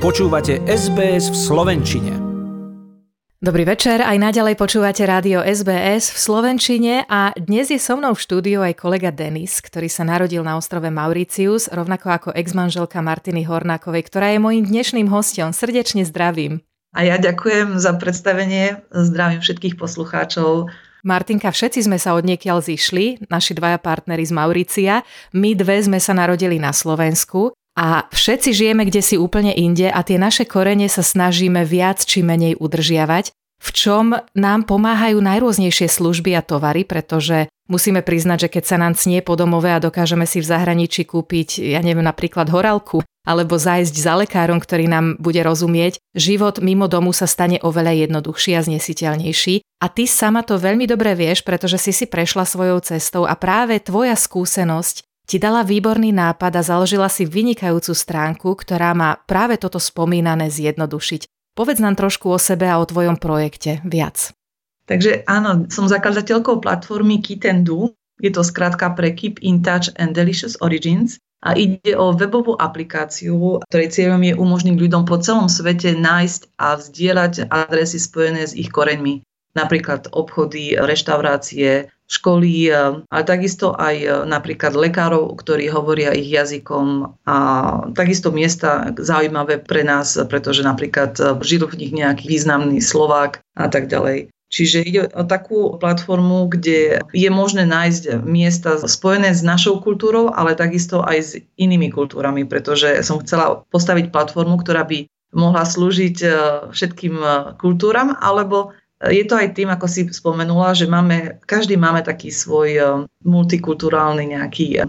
Počúvate SBS v Slovenčine. Dobrý večer, aj naďalej počúvate rádio SBS v Slovenčine a dnes je so mnou v štúdiu aj kolega Denis, ktorý sa narodil na ostrove Mauritius, rovnako ako ex-manželka Martiny Hornákovej, ktorá je mojím dnešným hostom. Srdečne zdravím. A ja ďakujem za predstavenie, zdravím všetkých poslucháčov Martinka, všetci sme sa odniekiaľ zišli, naši dvaja partneri z Mauricia. My dve sme sa narodili na Slovensku a všetci žijeme kde si úplne inde a tie naše korene sa snažíme viac či menej udržiavať, v čom nám pomáhajú najrôznejšie služby a tovary, pretože musíme priznať, že keď sa nám cnie po domove a dokážeme si v zahraničí kúpiť, ja neviem, napríklad horálku, alebo zájsť za lekárom, ktorý nám bude rozumieť, život mimo domu sa stane oveľa jednoduchší a znesiteľnejší. A ty sama to veľmi dobre vieš, pretože si si prešla svojou cestou a práve tvoja skúsenosť ti dala výborný nápad a založila si vynikajúcu stránku, ktorá má práve toto spomínané zjednodušiť. Povedz nám trošku o sebe a o tvojom projekte viac. Takže áno, som zakladateľkou platformy Kit and Do. Je to skrátka pre Keep in Touch and Delicious Origins a ide o webovú aplikáciu, ktorej cieľom je umožniť ľuďom po celom svete nájsť a vzdielať adresy spojené s ich koreňmi napríklad obchody, reštaurácie, školy, eh, ale takisto aj eh, napríklad lekárov, ktorí hovoria ich jazykom a takisto miesta zaujímavé pre nás, pretože napríklad eh, žil v nich nejaký významný Slovák a tak ďalej. Čiže ide o takú platformu, kde je možné nájsť miesta spojené s našou kultúrou, ale takisto aj s inými kultúrami, pretože som chcela postaviť platformu, ktorá by mohla slúžiť všetkým kultúram, alebo je to aj tým, ako si spomenula, že máme, každý máme taký svoj eh, multikulturálny nejaký eh,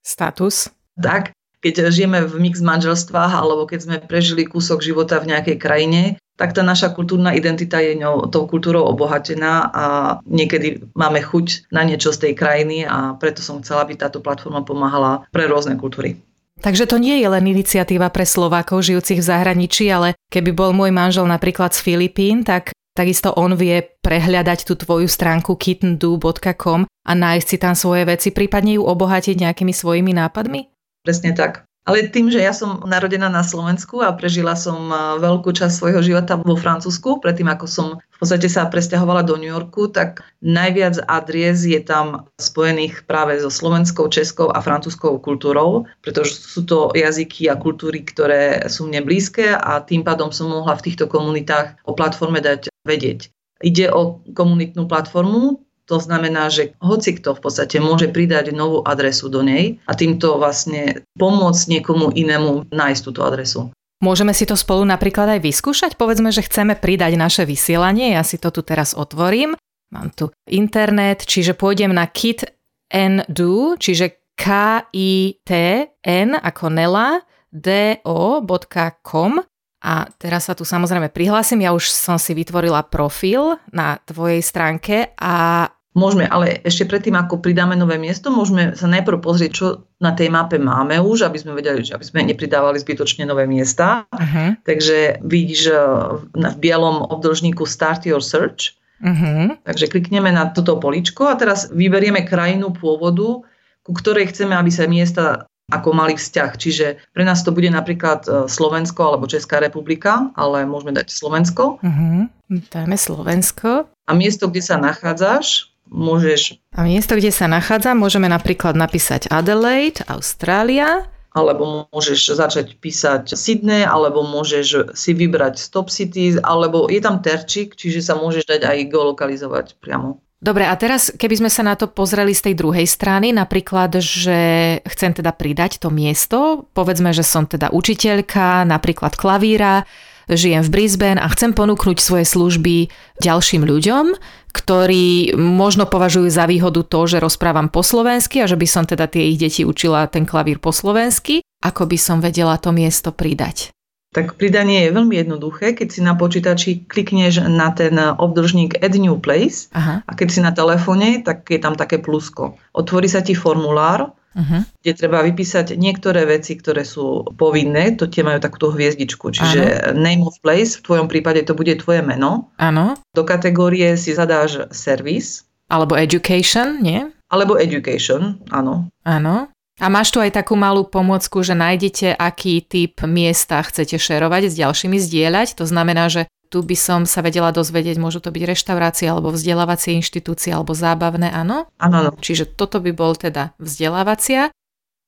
status. Tak, keď žijeme v mix manželstvách alebo keď sme prežili kúsok života v nejakej krajine, tak tá naša kultúrna identita je ňou, tou kultúrou obohatená a niekedy máme chuť na niečo z tej krajiny a preto som chcela, aby táto platforma pomáhala pre rôzne kultúry. Takže to nie je len iniciatíva pre Slovákov žijúcich v zahraničí, ale keby bol môj manžel napríklad z Filipín, tak Takisto on vie prehľadať tú tvoju stránku kittendu.com a nájsť si tam svoje veci, prípadne ju obohatiť nejakými svojimi nápadmi? Presne tak. Ale tým, že ja som narodená na Slovensku a prežila som veľkú časť svojho života vo Francúzsku, predtým ako som v podstate sa presťahovala do New Yorku, tak najviac adries je tam spojených práve so slovenskou, českou a francúzskou kultúrou, pretože sú to jazyky a kultúry, ktoré sú mne blízke a tým pádom som mohla v týchto komunitách o platforme dať vedieť. Ide o komunitnú platformu, to znamená, že hoci kto v podstate môže pridať novú adresu do nej a týmto vlastne pomôcť niekomu inému nájsť túto adresu. Môžeme si to spolu napríklad aj vyskúšať? Povedzme, že chceme pridať naše vysielanie. Ja si to tu teraz otvorím. Mám tu internet, čiže pôjdem na kit and do, čiže K-I-T-N ako Nela, do.com a teraz sa tu samozrejme prihlásim. Ja už som si vytvorila profil na tvojej stránke a Môžeme, ale ešte predtým, ako pridáme nové miesto, môžeme sa najprv pozrieť, čo na tej mape máme už, aby sme vedeli, že aby sme nepridávali zbytočne nové miesta. Uh-huh. Takže vidíš eh, v bielom obdĺžníku Start Your Search. Uh-huh. Takže klikneme na toto poličko a teraz vyberieme krajinu pôvodu, ku ktorej chceme, aby sa miesta ako mali vzťah. Čiže pre nás to bude napríklad eh, Slovensko alebo Česká republika, ale môžeme dať Slovensko. Uh-huh. Dáme Slovensko. A miesto, kde sa nachádzaš, môžeš... A miesto, kde sa nachádza, môžeme napríklad napísať Adelaide, Austrália. Alebo môžeš začať písať Sydney, alebo môžeš si vybrať Stop Cities, alebo je tam terčik, čiže sa môžeš dať aj geolokalizovať priamo. Dobre, a teraz keby sme sa na to pozreli z tej druhej strany, napríklad, že chcem teda pridať to miesto, povedzme, že som teda učiteľka, napríklad klavíra, žijem v Brisbane a chcem ponúknuť svoje služby ďalším ľuďom, ktorí možno považujú za výhodu to, že rozprávam po slovensky a že by som teda tie ich deti učila ten klavír po slovensky, ako by som vedela to miesto pridať. Tak pridanie je veľmi jednoduché. Keď si na počítači klikneš na ten obdržník Add New Place Aha. a keď si na telefóne, tak je tam také plusko. Otvorí sa ti formulár, uh-huh. kde treba vypísať niektoré veci, ktoré sú povinné, to tie majú takúto hviezdičku, čiže ano. name of place, v tvojom prípade to bude tvoje meno. Áno. Do kategórie si zadáš service. Alebo education, nie? Alebo education, áno. Áno. A máš tu aj takú malú pomôcku, že nájdete, aký typ miesta chcete šerovať s ďalšími zdieľať. To znamená, že tu by som sa vedela dozvedieť, môžu to byť reštaurácie alebo vzdelávacie inštitúcie alebo zábavné, áno? Áno. Čiže toto by bol teda vzdelávacia.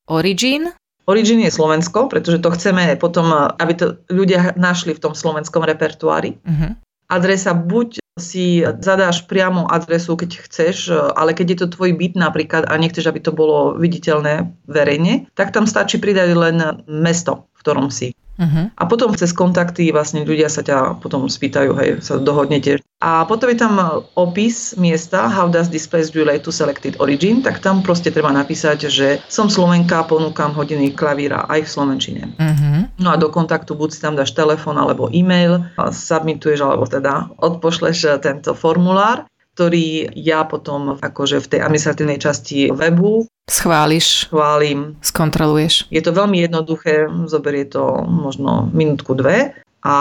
Origin, Origin je Slovensko, pretože to chceme potom, aby to ľudia našli v tom slovenskom repertoári. Uh-huh. Adresa buď si zadáš priamo adresu, keď chceš, ale keď je to tvoj byt napríklad a nechceš, aby to bolo viditeľné verejne, tak tam stačí pridať len mesto, v ktorom si. Uh-huh. A potom cez kontakty vlastne ľudia sa ťa potom spýtajú, hej, sa dohodnete. A potom je tam opis miesta, how does this place relate to selected origin, tak tam proste treba napísať, že som Slovenka, ponúkam hodiny klavíra aj v Slovenčine. Uh-huh. No a do kontaktu buď si tam dáš telefón alebo e-mail, submituješ alebo teda odpošleš tento formulár ktorý ja potom akože v tej administratívnej časti webu Schváliš. Schválim. Skontroluješ. Je to veľmi jednoduché, zoberie to možno minútku, dve a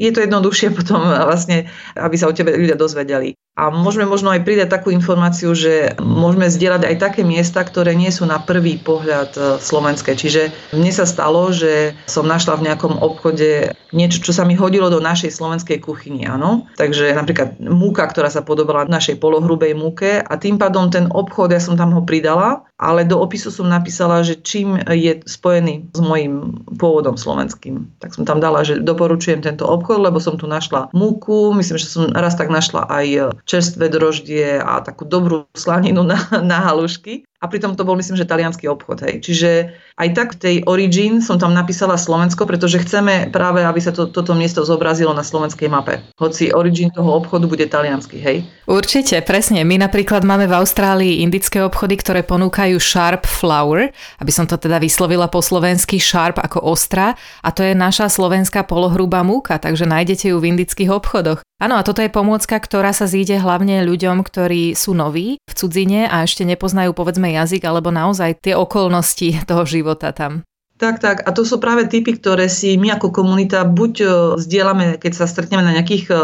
je to jednoduchšie potom vlastne, aby sa o tebe ľudia dozvedeli. A môžeme možno aj pridať takú informáciu, že môžeme zdieľať aj také miesta, ktoré nie sú na prvý pohľad e, slovenské. Čiže mne sa stalo, že som našla v nejakom obchode niečo, čo sa mi hodilo do našej slovenskej kuchyni, áno. Takže napríklad múka, ktorá sa podobala našej polohrubej múke a tým pádom ten obchod, ja som tam ho pridala, ale do opisu som napísala, že čím je spojený s mojim pôvodom slovenským. Tak som tam dala, že doporučujem tento obchod, lebo som tu našla múku, myslím, že som raz tak našla aj čerstvé droždie a takú dobrú slaninu na, na halušky. A pritom to bol, myslím, že talianský obchod. Hej. Čiže aj tak v tej Origin som tam napísala Slovensko, pretože chceme práve, aby sa to, toto miesto zobrazilo na slovenskej mape. Hoci Origin toho obchodu bude taliansky, hej? Určite, presne. My napríklad máme v Austrálii indické obchody, ktoré ponúkajú Sharp Flower, aby som to teda vyslovila po slovensky Sharp ako ostrá. A to je naša slovenská polohrubá múka, takže nájdete ju v indických obchodoch. Áno, a toto je pomôcka, ktorá sa zíde hlavne ľuďom, ktorí sú noví v cudzine a ešte nepoznajú povedzme jazyk alebo naozaj tie okolnosti toho života tam. Tak, tak. A to sú práve typy, ktoré si my ako komunita buď e, zdieľame, keď sa stretneme na nejakých e,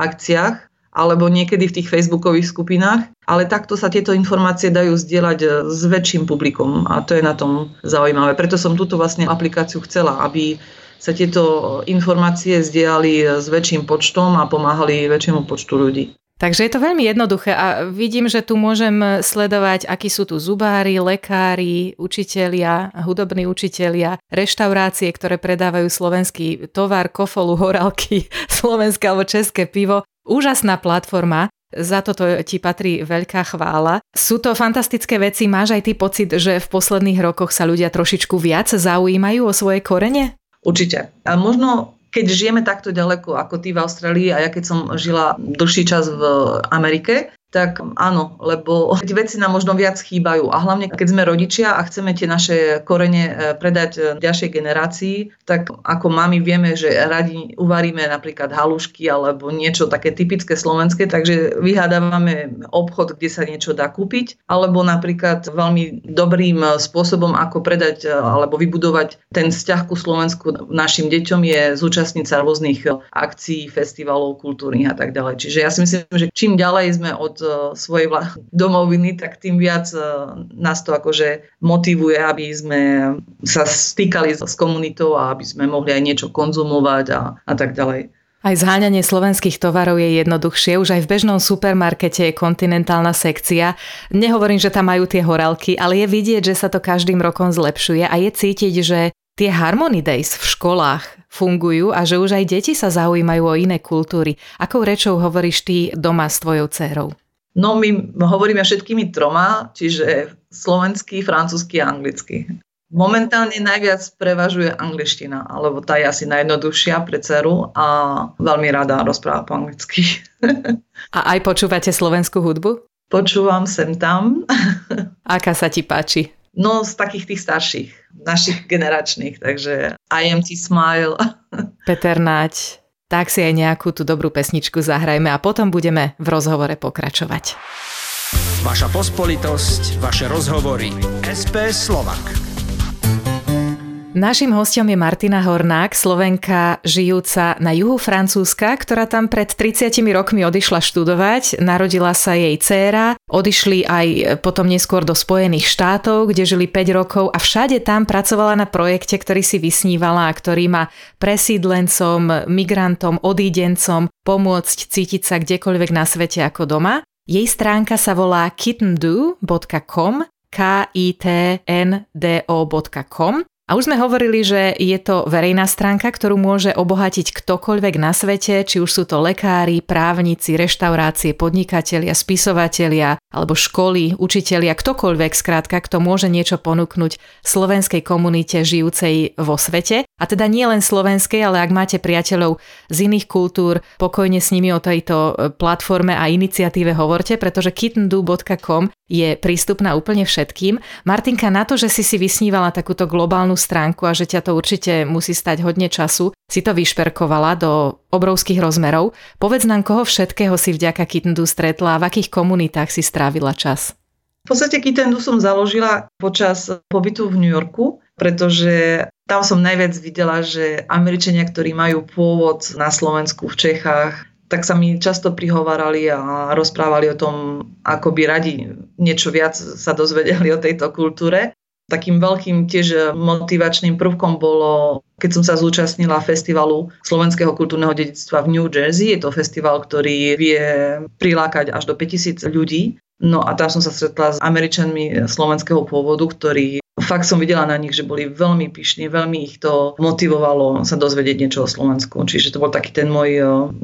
akciách, alebo niekedy v tých facebookových skupinách, ale takto sa tieto informácie dajú zdieľať e, s väčším publikom a to je na tom zaujímavé. Preto som túto vlastne aplikáciu chcela, aby sa tieto informácie zdieľali s väčším počtom a pomáhali väčšiemu počtu ľudí. Takže je to veľmi jednoduché a vidím, že tu môžem sledovať, akí sú tu zubári, lekári, učitelia, hudobní učitelia, reštaurácie, ktoré predávajú slovenský tovar, kofolu, horálky, slovenské alebo české pivo. Úžasná platforma, za toto ti patrí veľká chvála. Sú to fantastické veci, máš aj ty pocit, že v posledných rokoch sa ľudia trošičku viac zaujímajú o svoje korene? Určite. A možno keď žijeme takto ďaleko ako ty v Austrálii a ja keď som žila dlhší čas v Amerike, tak áno, lebo tie veci nám možno viac chýbajú. A hlavne, keď sme rodičia a chceme tie naše korene e, predať e, ďalšej generácii, tak ako mami vieme, že radi uvaríme napríklad halušky alebo niečo také typické slovenské, takže vyhľadávame obchod, kde sa niečo dá kúpiť, alebo napríklad veľmi dobrým e, spôsobom, ako predať alebo vybudovať ten vzťah ku Slovensku našim deťom je zúčastniť sa rôznych akcií, festivalov, kultúrnych a tak ďalej. Čiže ja si myslím, že čím ďalej sme od E, svojej domoviny, tak tým viac e, nás to akože motivuje, aby sme sa stýkali s komunitou a aby sme mohli aj niečo konzumovať a, a tak ďalej. Aj zháňanie slovenských tovarov je jednoduchšie. Už aj v bežnom supermarkete je kontinentálna sekcia. Nehovorím, že tam majú tie horálky, ale je vidieť, že sa to každým rokom zlepšuje a je cítiť, že tie Harmony Days v školách fungujú a že už aj deti sa zaujímajú o iné kultúry. Akou rečou hovoríš ty doma s tvojou dcerou? No my hovoríme všetkými troma, čiže slovenský, francúzsky a anglicky. Momentálne najviac prevažuje angličtina, alebo tá je asi najjednoduchšia pre dceru a veľmi rada rozpráva po anglicky. A aj počúvate slovenskú hudbu? Počúvam sem tam. Aká sa ti páči? No z takých tých starších, našich generačných, takže I am T Smile. Peter Nať, tak si aj nejakú tú dobrú pesničku zahrajme a potom budeme v rozhovore pokračovať. Vaša pospolitosť, vaše rozhovory. SPS Slovak. Naším hostom je Martina Hornák, Slovenka žijúca na juhu Francúzska, ktorá tam pred 30 rokmi odišla študovať. Narodila sa jej dcéra, odišli aj potom neskôr do Spojených štátov, kde žili 5 rokov a všade tam pracovala na projekte, ktorý si vysnívala a ktorý má presídlencom, migrantom, odídencom pomôcť cítiť sa kdekoľvek na svete ako doma. Jej stránka sa volá kittendo.com k i t n d o.com a už sme hovorili, že je to verejná stránka, ktorú môže obohatiť ktokoľvek na svete, či už sú to lekári, právnici, reštaurácie, podnikatelia, spisovatelia, alebo školy, učitelia, ktokoľvek skrátka, kto môže niečo ponúknuť slovenskej komunite žijúcej vo svete. A teda nie len slovenskej, ale ak máte priateľov z iných kultúr, pokojne s nimi o tejto e, platforme a iniciatíve hovorte, pretože kittendu.com je prístupná úplne všetkým. Martinka, na to, že si si vysnívala takúto globálnu stránku a že ťa to určite musí stať hodne času, si to vyšperkovala do obrovských rozmerov. Povedz nám, koho všetkého si vďaka Kittendu stretla a v akých komunitách si strávila čas. V podstate Kittendu som založila počas pobytu v New Yorku, pretože tam som najviac videla, že Američania, ktorí majú pôvod na Slovensku, v Čechách, tak sa mi často prihovárali a rozprávali o tom, ako by radi niečo viac sa dozvedeli o tejto kultúre. Takým veľkým tiež motivačným prvkom bolo, keď som sa zúčastnila festivalu slovenského kultúrneho dedictva v New Jersey. Je to festival, ktorý vie prilákať až do 5000 ľudí. No a tam som sa stretla s Američanmi slovenského pôvodu, ktorí fakt som videla na nich, že boli veľmi pyšní, veľmi ich to motivovalo sa dozvedieť niečo o Slovensku. Čiže to bol taký ten môj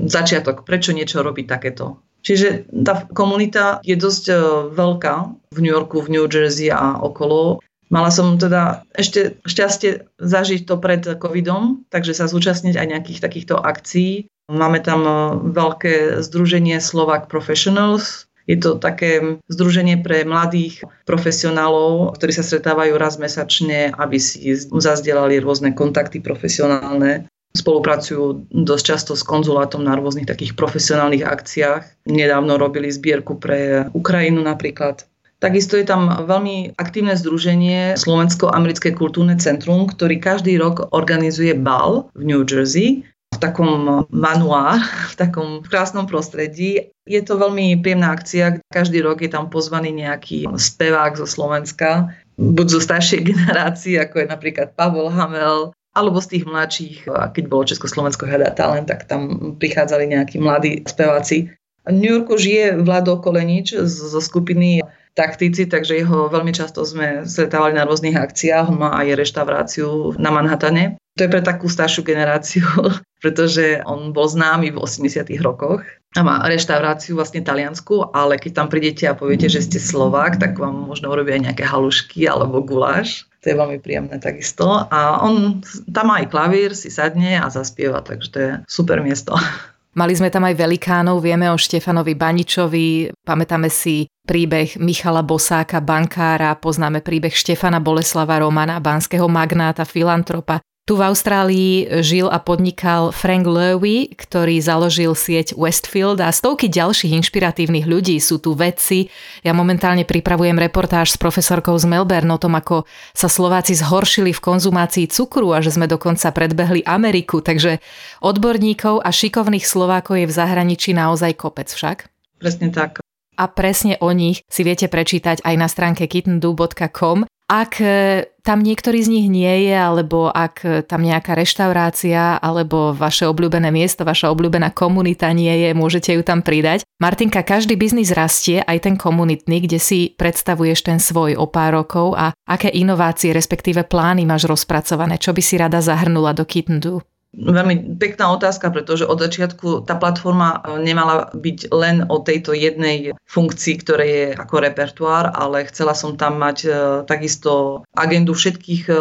začiatok, prečo niečo robiť takéto. Čiže tá komunita je dosť veľká v New Yorku, v New Jersey a okolo. Mala som teda ešte šťastie zažiť to pred covidom, takže sa zúčastniť aj nejakých takýchto akcií. Máme tam e, veľké združenie Slovak Professionals. Je to také združenie pre mladých profesionálov, ktorí sa stretávajú raz mesačne, aby si zazdielali rôzne kontakty profesionálne. Spolupracujú dosť často s konzulátom na rôznych takých profesionálnych akciách. Nedávno robili zbierku pre Ukrajinu napríklad. Takisto je tam veľmi aktívne združenie Slovensko-americké kultúrne centrum, ktorý každý rok organizuje bal v New Jersey v takom manuá, v takom krásnom prostredí. Je to veľmi príjemná akcia, každý rok je tam pozvaný nejaký spevák zo Slovenska, buď zo staršej generácie, ako je napríklad Pavel Hamel, alebo z tých mladších, keď bolo Československo hľadá talent, tak tam prichádzali nejakí mladí speváci. V New Yorku žije Vlado Kolenič zo skupiny taktici, takže jeho veľmi často sme stretávali na rôznych akciách. Má aj reštauráciu na Manhattane. To je pre takú staršiu generáciu, pretože on bol známy v 80 rokoch a má reštauráciu vlastne taliansku, ale keď tam prídete a poviete, že ste Slovák, tak vám možno urobia nejaké halušky alebo guláš. To je veľmi príjemné takisto. A on tam má aj klavír, si sadne a zaspieva, takže to je super miesto. Mali sme tam aj velikánov, vieme o Štefanovi Baničovi, pamätáme si príbeh Michala Bosáka, bankára, poznáme príbeh Štefana Boleslava Romana, banského magnáta, filantropa. Tu v Austrálii žil a podnikal Frank Lowy, ktorý založil sieť Westfield a stovky ďalších inšpiratívnych ľudí. Sú tu vedci. Ja momentálne pripravujem reportáž s profesorkou z Melbourne o tom, ako sa Slováci zhoršili v konzumácii cukru a že sme dokonca predbehli Ameriku. Takže odborníkov a šikovných Slovákov je v zahraničí naozaj kopec však. Presne tak a presne o nich si viete prečítať aj na stránke kittendu.com. Ak tam niektorý z nich nie je, alebo ak e, tam nejaká reštaurácia, alebo vaše obľúbené miesto, vaša obľúbená komunita nie je, môžete ju tam pridať. Martinka, každý biznis rastie, aj ten komunitný, kde si predstavuješ ten svoj o pár rokov a aké inovácie, respektíve plány máš rozpracované, čo by si rada zahrnula do Kittendu? Veľmi pekná otázka, pretože od začiatku tá platforma e, nemala byť len o tejto jednej funkcii, ktoré je ako repertoár, ale chcela som tam mať e, takisto agendu všetkých e,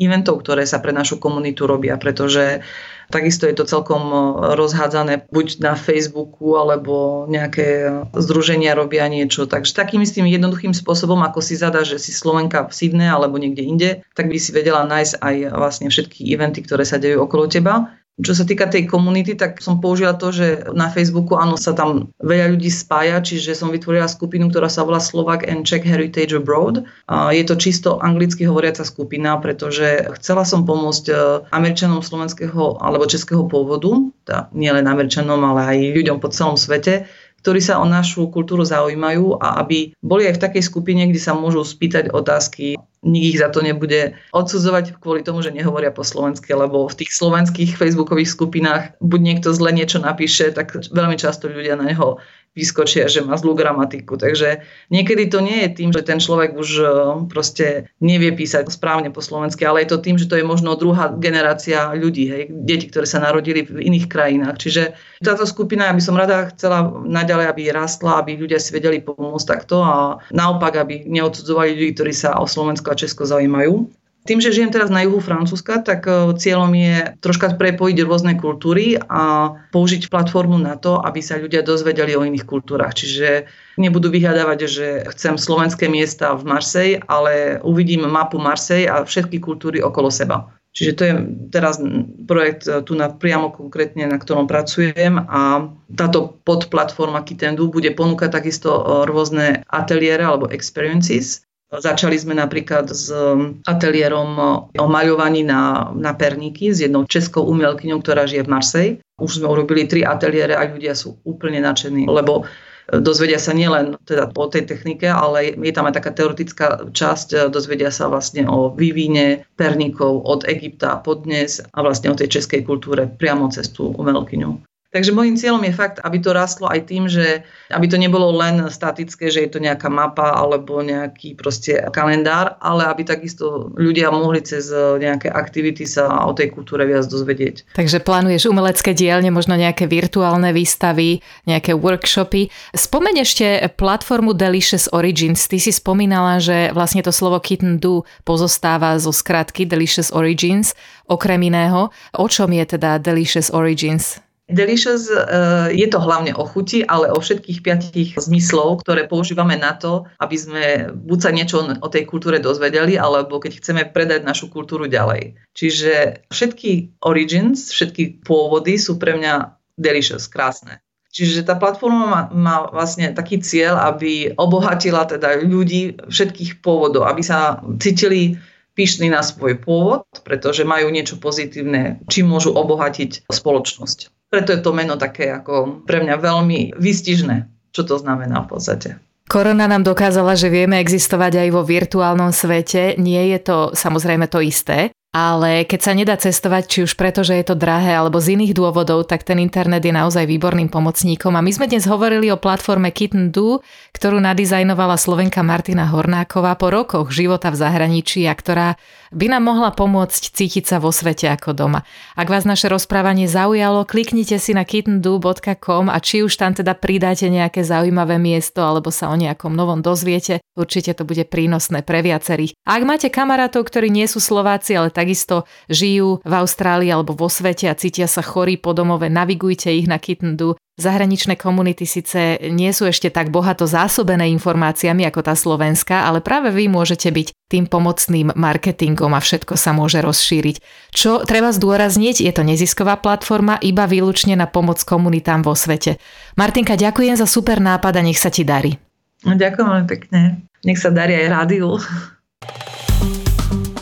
eventov, ktoré sa pre našu komunitu robia, pretože Takisto je to celkom e, rozhádzané buď na Facebooku, alebo nejaké združenia robia niečo. Takže takým istým jednoduchým spôsobom, ako si zadá, že si Slovenka v Sydney alebo niekde inde, tak by si vedela nájsť aj vlastne všetky eventy, ktoré sa dejú okolo teba. Čo sa týka tej komunity, tak som použila to, že na Facebooku áno sa tam veľa ľudí spája, čiže som vytvorila skupinu, ktorá sa volá Slovak and Czech Heritage Abroad. Je to čisto anglicky hovoriaca skupina, pretože chcela som pomôcť e, Američanom slovenského alebo českého pôvodu, teda nielen Američanom, ale aj ľuďom po celom svete, ktorí sa o našu kultúru zaujímajú a aby boli aj v takej skupine, kde sa môžu spýtať otázky nik ich za to nebude odsudzovať kvôli tomu, že nehovoria po slovensky, lebo v tých slovenských facebookových skupinách buď niekto zle niečo napíše, tak veľmi často ľudia na neho vyskočia, že má zlú gramatiku. Takže niekedy to nie je tým, že ten človek už e, proste nevie písať správne po slovensky, ale je to tým, že to je možno druhá generácia ľudí, hej, deti, ktoré sa narodili v iných krajinách. Čiže táto skupina, ja by som rada chcela naďalej, aby rastla, aby ľudia si vedeli pomôcť takto a naopak, aby neodsudzovali ľudí, ktorí sa o Slovensko a Česko zaujímajú. Tým, že žijem teraz na juhu Francúzska, tak e, cieľom je troška prepojiť rôzne kultúry a použiť platformu na to, aby sa ľudia dozvedeli o iných kultúrach. Čiže nebudú vyhľadávať, že chcem slovenské miesta v Marsej, ale uvidím mapu Marsej a všetky kultúry okolo seba. Čiže to je teraz projekt e, tu na, priamo konkrétne, na ktorom pracujem a táto podplatforma Kitendu bude ponúkať takisto e, rôzne ateliére alebo experiences, Začali sme napríklad s um, ateliérom o maľovaní na, na perníky s jednou českou umelkyňou, ktorá žije v Marsej. Už sme urobili tri ateliére a ľudia sú úplne nadšení, lebo e, dozvedia sa nielen teda o tej technike, ale je tam aj taká teoretická časť, e, dozvedia sa vlastne o vývine perníkov od Egypta po dnes a vlastne o tej českej kultúre priamo cez tú umelkyňu. Takže môjim cieľom je fakt, aby to rastlo aj tým, že aby to nebolo len statické, že je to nejaká mapa alebo nejaký proste kalendár, ale aby takisto ľudia mohli cez nejaké aktivity sa o tej kultúre viac dozvedieť. Takže plánuješ umelecké dielne, možno nejaké virtuálne výstavy, nejaké workshopy. Spomeň ešte platformu Delicious Origins. Ty si spomínala, že vlastne to slovo Kitten Do pozostáva zo skratky Delicious Origins, okrem iného. O čom je teda Delicious Origins? Delicious uh, je to hlavne o chuti, ale o všetkých piatich zmyslov, ktoré používame na to, aby sme buď sa niečo o tej kultúre dozvedeli, alebo keď chceme predať našu kultúru ďalej. Čiže všetky origins, všetky pôvody sú pre mňa delicious, krásne. Čiže tá platforma má, má vlastne taký cieľ, aby obohatila teda ľudí všetkých pôvodov, aby sa cítili pyšní na svoj pôvod, pretože majú niečo pozitívne, čím môžu obohatiť spoločnosť. Preto je to meno také ako pre mňa veľmi výstižné, čo to znamená v podstate. Korona nám dokázala, že vieme existovať aj vo virtuálnom svete. Nie je to samozrejme to isté, ale keď sa nedá cestovať, či už preto, že je to drahé, alebo z iných dôvodov, tak ten internet je naozaj výborným pomocníkom. A my sme dnes hovorili o platforme Kitten Do, ktorú nadizajnovala Slovenka Martina Hornáková po rokoch života v zahraničí a ktorá by nám mohla pomôcť cítiť sa vo svete ako doma. Ak vás naše rozprávanie zaujalo, kliknite si na kittendu.com a či už tam teda pridáte nejaké zaujímavé miesto alebo sa o nejakom novom dozviete, určite to bude prínosné pre viacerých. Ak máte kamarátov, ktorí nie sú Slováci, ale takisto žijú v Austrálii alebo vo svete a cítia sa chorí po domove, navigujte ich na Kittendu. Zahraničné komunity síce nie sú ešte tak bohato zásobené informáciami ako tá slovenská, ale práve vy môžete byť tým pomocným marketingom a všetko sa môže rozšíriť. Čo treba zdôrazniť, je to nezisková platforma iba výlučne na pomoc komunitám vo svete. Martinka, ďakujem za super nápad a nech sa ti darí. No, ďakujem veľmi pekne. Nech sa darí aj rádiu.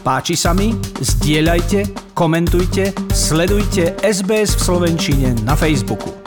Páči sa mi? Zdieľajte, komentujte, sledujte SBS v Slovenčine na Facebooku.